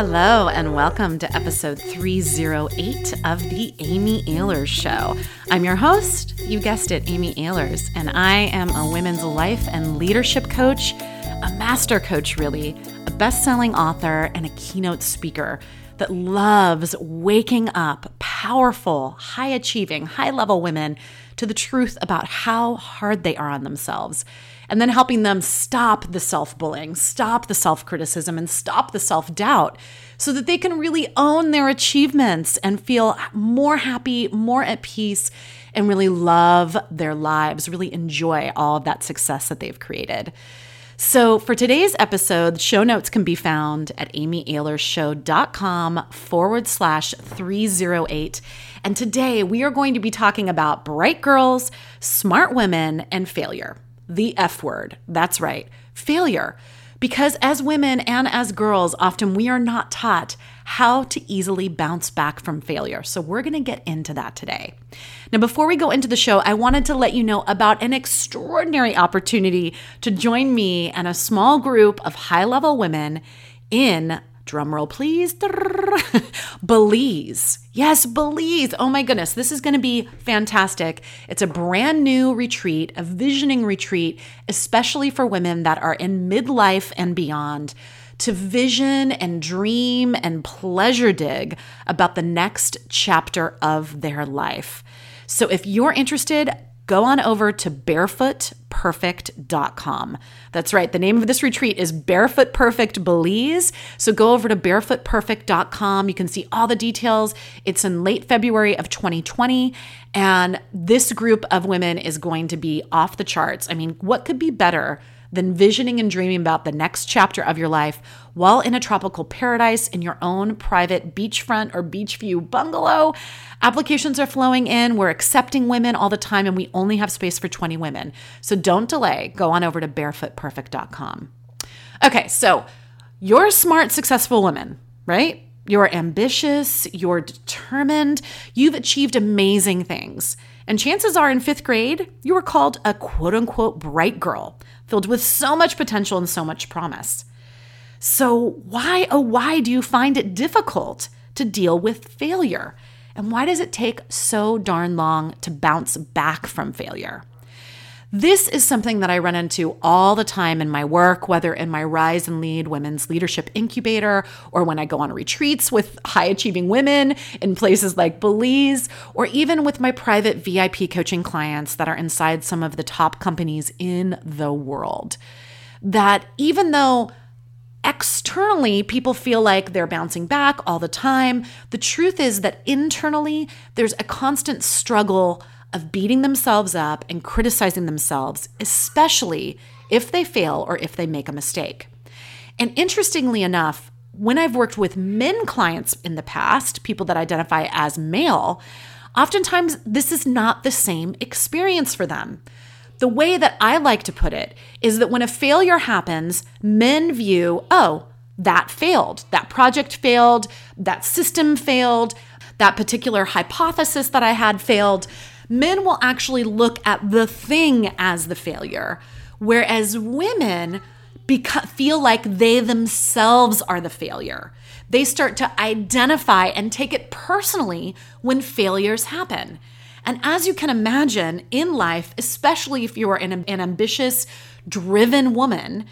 Hello, and welcome to episode 308 of The Amy Ahlers Show. I'm your host, you guessed it, Amy Ahlers, and I am a women's life and leadership coach, a master coach, really, a best selling author, and a keynote speaker that loves waking up powerful, high achieving, high level women to the truth about how hard they are on themselves and then helping them stop the self bullying, stop the self criticism, and stop the self doubt so that they can really own their achievements and feel more happy, more at peace, and really love their lives, really enjoy all of that success that they've created. So, for today's episode, show notes can be found at amyahlersshow.com forward slash 308. And today we are going to be talking about bright girls, smart women, and failure the F word. That's right, failure. Because as women and as girls, often we are not taught how to easily bounce back from failure. So we're going to get into that today. Now, before we go into the show, I wanted to let you know about an extraordinary opportunity to join me and a small group of high level women in drumroll please, Belize. Yes, Belize. Oh my goodness, this is going to be fantastic. It's a brand new retreat, a visioning retreat, especially for women that are in midlife and beyond to vision and dream and pleasure dig about the next chapter of their life. So if you're interested, go on over to barefootperfect.com. That's right. The name of this retreat is Barefoot Perfect Belize. So go over to barefootperfect.com. You can see all the details. It's in late February of 2020. And this group of women is going to be off the charts. I mean, what could be better? Than visioning and dreaming about the next chapter of your life while in a tropical paradise in your own private beachfront or beach view bungalow. Applications are flowing in. We're accepting women all the time, and we only have space for 20 women. So don't delay. Go on over to barefootperfect.com. Okay, so you're a smart, successful woman, right? You're ambitious, you're determined, you've achieved amazing things. And chances are in fifth grade, you were called a quote unquote bright girl filled with so much potential and so much promise. So, why, oh, why do you find it difficult to deal with failure? And why does it take so darn long to bounce back from failure? This is something that I run into all the time in my work, whether in my Rise and Lead Women's Leadership Incubator or when I go on retreats with high achieving women in places like Belize, or even with my private VIP coaching clients that are inside some of the top companies in the world. That even though externally people feel like they're bouncing back all the time, the truth is that internally there's a constant struggle of beating themselves up and criticizing themselves, especially if they fail or if they make a mistake. And interestingly enough, when I've worked with men clients in the past, people that identify as male, oftentimes this is not the same experience for them. The way that I like to put it is that when a failure happens, men view, oh, that failed. That project failed. That system failed. That particular hypothesis that I had failed men will actually look at the thing as the failure, whereas women beca- feel like they themselves are the failure. They start to identify and take it personally when failures happen. And as you can imagine, in life, especially if you are an, an ambitious, driven woman,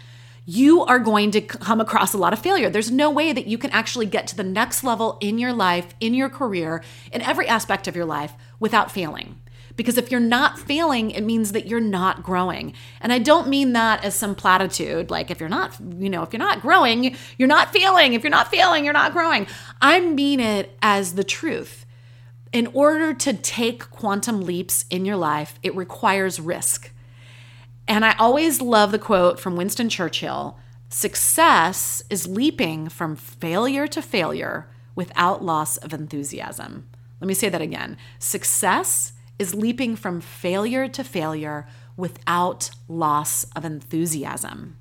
you are going to come across a lot of failure. There's no way that you can actually get to the next level in your life, in your career, in every aspect of your life without failing. Because if you're not failing, it means that you're not growing. And I don't mean that as some platitude, like if you're not, you know, if you're not growing, you're not failing. If you're not failing, you're not growing. I mean it as the truth. In order to take quantum leaps in your life, it requires risk. And I always love the quote from Winston Churchill success is leaping from failure to failure without loss of enthusiasm. Let me say that again. Success is leaping from failure to failure without loss of enthusiasm.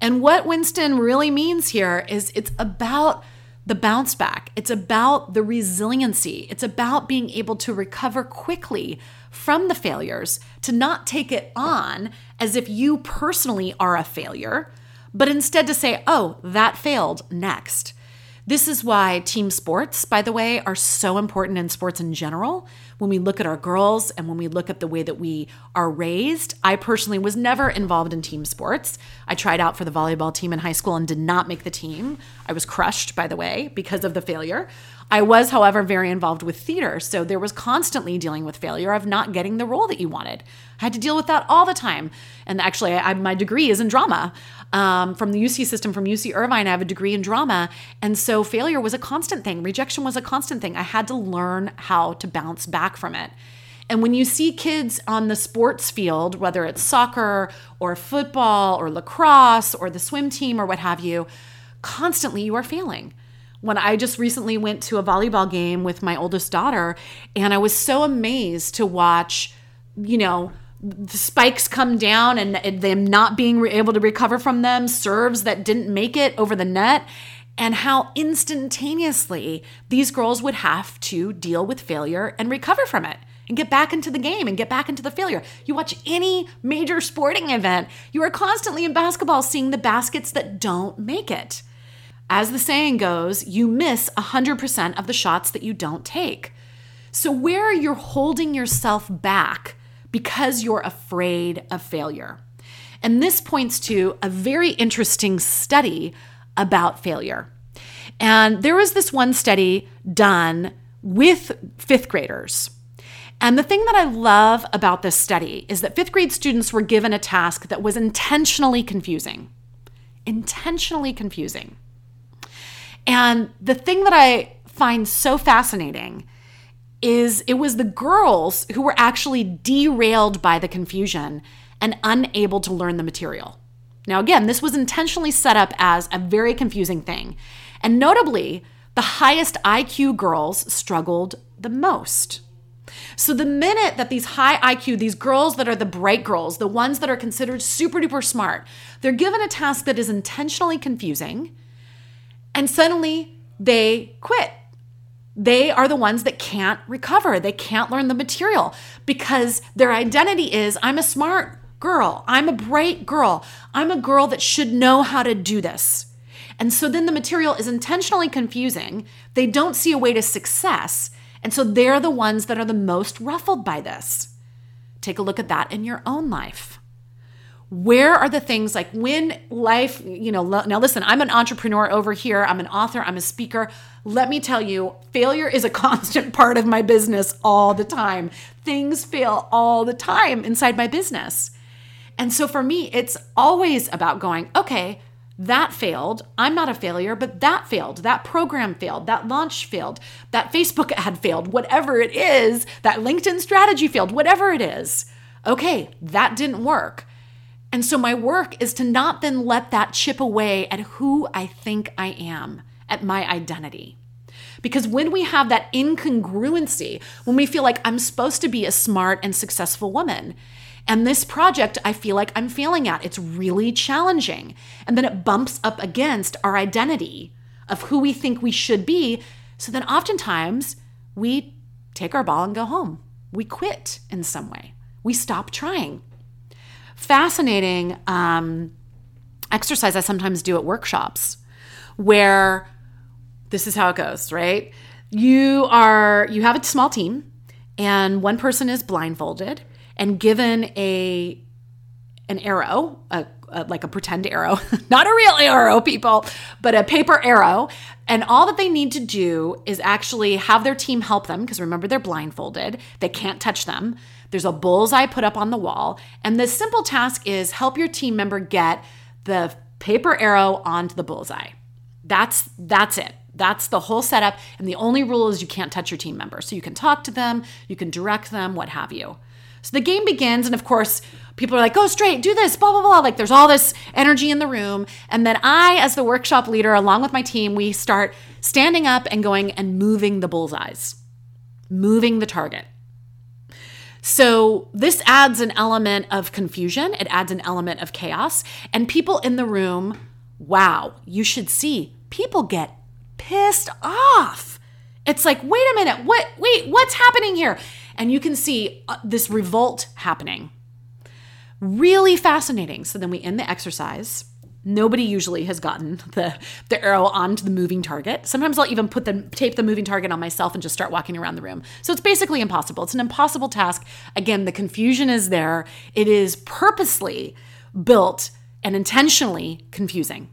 And what Winston really means here is it's about the bounce back, it's about the resiliency, it's about being able to recover quickly from the failures, to not take it on as if you personally are a failure, but instead to say, oh, that failed, next. This is why team sports, by the way, are so important in sports in general. When we look at our girls and when we look at the way that we are raised, I personally was never involved in team sports. I tried out for the volleyball team in high school and did not make the team. I was crushed, by the way, because of the failure. I was, however, very involved with theater. So there was constantly dealing with failure of not getting the role that you wanted. I had to deal with that all the time. And actually, I, my degree is in drama um, from the UC system, from UC Irvine. I have a degree in drama. And so failure was a constant thing, rejection was a constant thing. I had to learn how to bounce back from it. And when you see kids on the sports field, whether it's soccer or football or lacrosse or the swim team or what have you, constantly you are failing when I just recently went to a volleyball game with my oldest daughter, and I was so amazed to watch, you know, the spikes come down and them not being able to recover from them, serves that didn't make it over the net, and how instantaneously these girls would have to deal with failure and recover from it and get back into the game and get back into the failure. You watch any major sporting event, you are constantly in basketball seeing the baskets that don't make it. As the saying goes, you miss 100% of the shots that you don't take. So, where you're holding yourself back because you're afraid of failure. And this points to a very interesting study about failure. And there was this one study done with fifth graders. And the thing that I love about this study is that fifth grade students were given a task that was intentionally confusing. Intentionally confusing. And the thing that I find so fascinating is it was the girls who were actually derailed by the confusion and unable to learn the material. Now, again, this was intentionally set up as a very confusing thing. And notably, the highest IQ girls struggled the most. So, the minute that these high IQ, these girls that are the bright girls, the ones that are considered super duper smart, they're given a task that is intentionally confusing, and suddenly they quit. They are the ones that can't recover. They can't learn the material because their identity is I'm a smart girl. I'm a bright girl. I'm a girl that should know how to do this. And so then the material is intentionally confusing. They don't see a way to success. And so they're the ones that are the most ruffled by this. Take a look at that in your own life where are the things like when life, you know, now listen, I'm an entrepreneur over here, I'm an author, I'm a speaker. Let me tell you, failure is a constant part of my business all the time. Things fail all the time inside my business. And so for me, it's always about going, okay, that failed. I'm not a failure, but that failed. That program failed. That launch failed. That Facebook ad failed. Whatever it is, that LinkedIn strategy failed, whatever it is. Okay, that didn't work. And so my work is to not then let that chip away at who I think I am, at my identity. Because when we have that incongruency, when we feel like I'm supposed to be a smart and successful woman, and this project I feel like I'm failing at, it's really challenging. And then it bumps up against our identity of who we think we should be. So then oftentimes we take our ball and go home. We quit in some way. We stop trying fascinating um, exercise I sometimes do at workshops where this is how it goes, right? You are you have a small team and one person is blindfolded and given a an arrow, a, a, like a pretend arrow, not a real arrow, people, but a paper arrow. And all that they need to do is actually have their team help them because remember, they're blindfolded, they can't touch them. There's a bullseye put up on the wall. And the simple task is help your team member get the paper arrow onto the bullseye. That's that's it. That's the whole setup. And the only rule is you can't touch your team member. So you can talk to them, you can direct them, what have you. So the game begins, and of course, people are like, go straight, do this, blah, blah, blah. Like there's all this energy in the room. And then I, as the workshop leader, along with my team, we start standing up and going and moving the bullseyes, moving the target. So this adds an element of confusion, it adds an element of chaos. And people in the room, wow, you should see, people get pissed off. It's like, wait a minute, what, wait, what's happening here? And you can see uh, this revolt happening. Really fascinating. So then we end the exercise. Nobody usually has gotten the, the arrow onto the moving target. Sometimes I'll even put the tape the moving target on myself and just start walking around the room. So it's basically impossible. It's an impossible task. Again, the confusion is there. It is purposely built and intentionally confusing.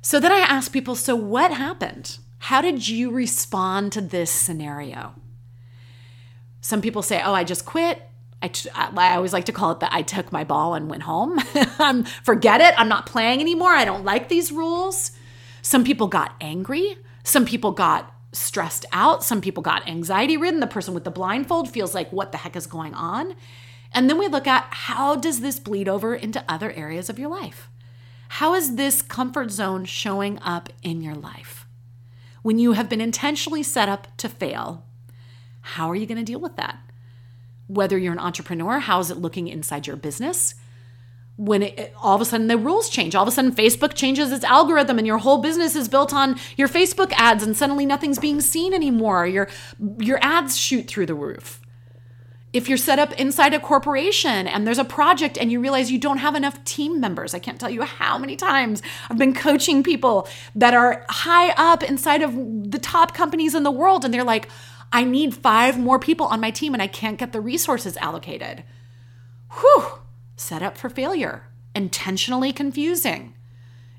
So then I ask people, so what happened? How did you respond to this scenario? Some people say, oh, I just quit. I, always like to call it that I took my ball and went home. um, forget it. I'm not playing anymore. I don't like these rules. Some people got angry. Some people got stressed out. Some people got anxiety ridden. The person with the blindfold feels like, what the heck is going on? And then we look at how does this bleed over into other areas of your life? How is this comfort zone showing up in your life? When you have been intentionally set up to fail, how are you going to deal with that? Whether you're an entrepreneur, how is it looking inside your business? When it, all of a sudden the rules change, all of a sudden Facebook changes its algorithm and your whole business is built on your Facebook ads and suddenly nothing's being seen anymore. Your your ads shoot through the roof. If you're set up inside a corporation and there's a project and you realize you don't have enough team members, I can't tell you how many times I've been coaching people that are high up inside of the top companies in the world and they're like, I need five more people on my team and I can't get the resources allocated. Whew, set up for failure, intentionally confusing.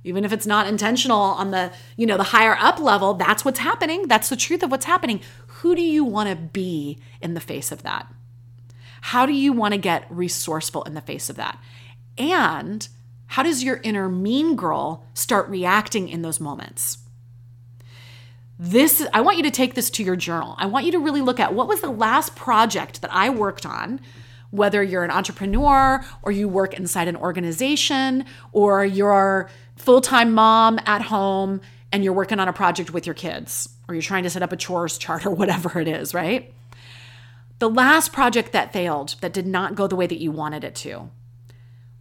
Even if it's not intentional on the, you know, the higher up level, that's what's happening. That's the truth of what's happening. Who do you want to be in the face of that? How do you want to get resourceful in the face of that? And how does your inner mean girl start reacting in those moments? This I want you to take this to your journal. I want you to really look at what was the last project that I worked on, whether you're an entrepreneur or you work inside an organization or you're full-time mom at home and you're working on a project with your kids or you're trying to set up a chores chart or whatever it is, right? The last project that failed, that did not go the way that you wanted it to.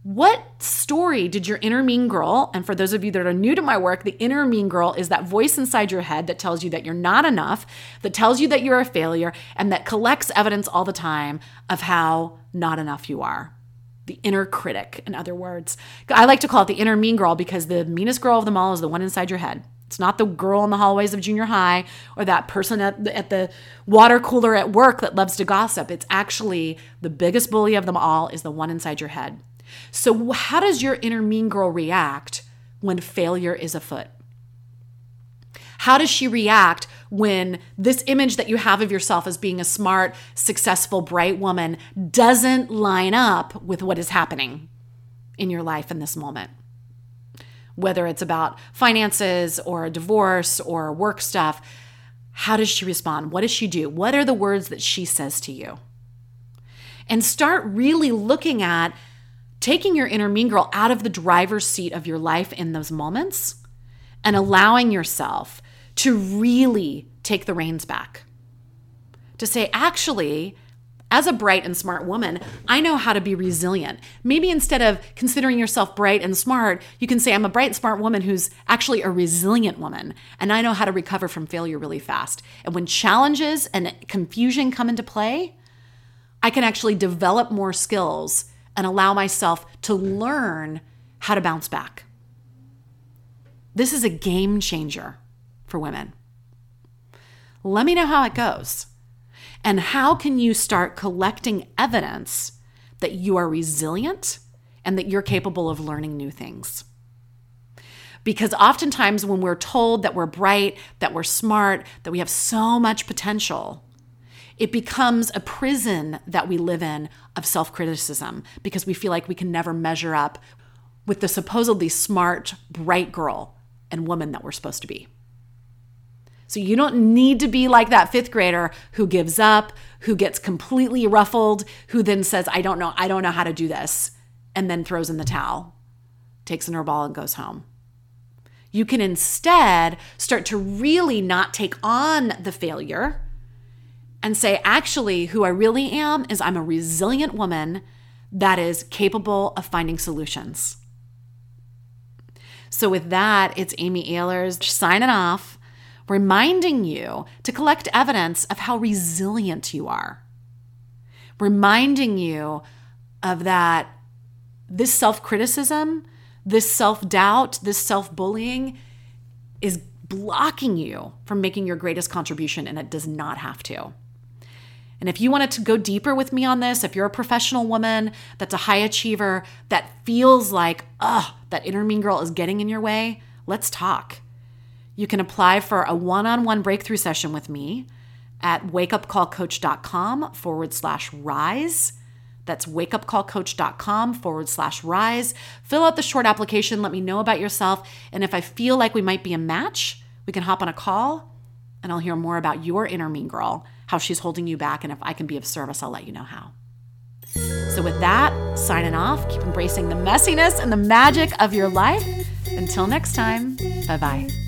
What story did your inner mean girl, and for those of you that are new to my work, the inner mean girl is that voice inside your head that tells you that you're not enough, that tells you that you're a failure, and that collects evidence all the time of how not enough you are. The inner critic, in other words. I like to call it the inner mean girl because the meanest girl of them all is the one inside your head. It's not the girl in the hallways of junior high or that person at the, at the water cooler at work that loves to gossip. It's actually the biggest bully of them all is the one inside your head. So, how does your inner mean girl react when failure is afoot? How does she react when this image that you have of yourself as being a smart, successful, bright woman doesn't line up with what is happening in your life in this moment? Whether it's about finances or a divorce or work stuff, how does she respond? What does she do? What are the words that she says to you? And start really looking at taking your inner mean girl out of the driver's seat of your life in those moments and allowing yourself to really take the reins back. To say, actually, as a bright and smart woman, I know how to be resilient. Maybe instead of considering yourself bright and smart, you can say, I'm a bright smart woman who's actually a resilient woman, and I know how to recover from failure really fast. And when challenges and confusion come into play, I can actually develop more skills and allow myself to learn how to bounce back. This is a game changer for women. Let me know how it goes. And how can you start collecting evidence that you are resilient and that you're capable of learning new things? Because oftentimes, when we're told that we're bright, that we're smart, that we have so much potential, it becomes a prison that we live in of self criticism because we feel like we can never measure up with the supposedly smart, bright girl and woman that we're supposed to be. So you don't need to be like that fifth grader who gives up, who gets completely ruffled, who then says, I don't know, I don't know how to do this, and then throws in the towel, takes her ball, and goes home. You can instead start to really not take on the failure and say, actually, who I really am is I'm a resilient woman that is capable of finding solutions. So, with that, it's Amy Ahlers signing off, reminding you to collect evidence of how resilient you are, reminding you of that this self criticism, this self doubt, this self bullying is blocking you from making your greatest contribution, and it does not have to. And if you wanted to go deeper with me on this, if you're a professional woman that's a high achiever that feels like, ugh, that inner mean girl is getting in your way, let's talk. You can apply for a one on one breakthrough session with me at wakeupcallcoach.com forward slash rise. That's wakeupcallcoach.com forward slash rise. Fill out the short application. Let me know about yourself. And if I feel like we might be a match, we can hop on a call and I'll hear more about your inner mean girl, how she's holding you back. And if I can be of service, I'll let you know how. So, with that, signing off, keep embracing the messiness and the magic of your life. Until next time, bye bye.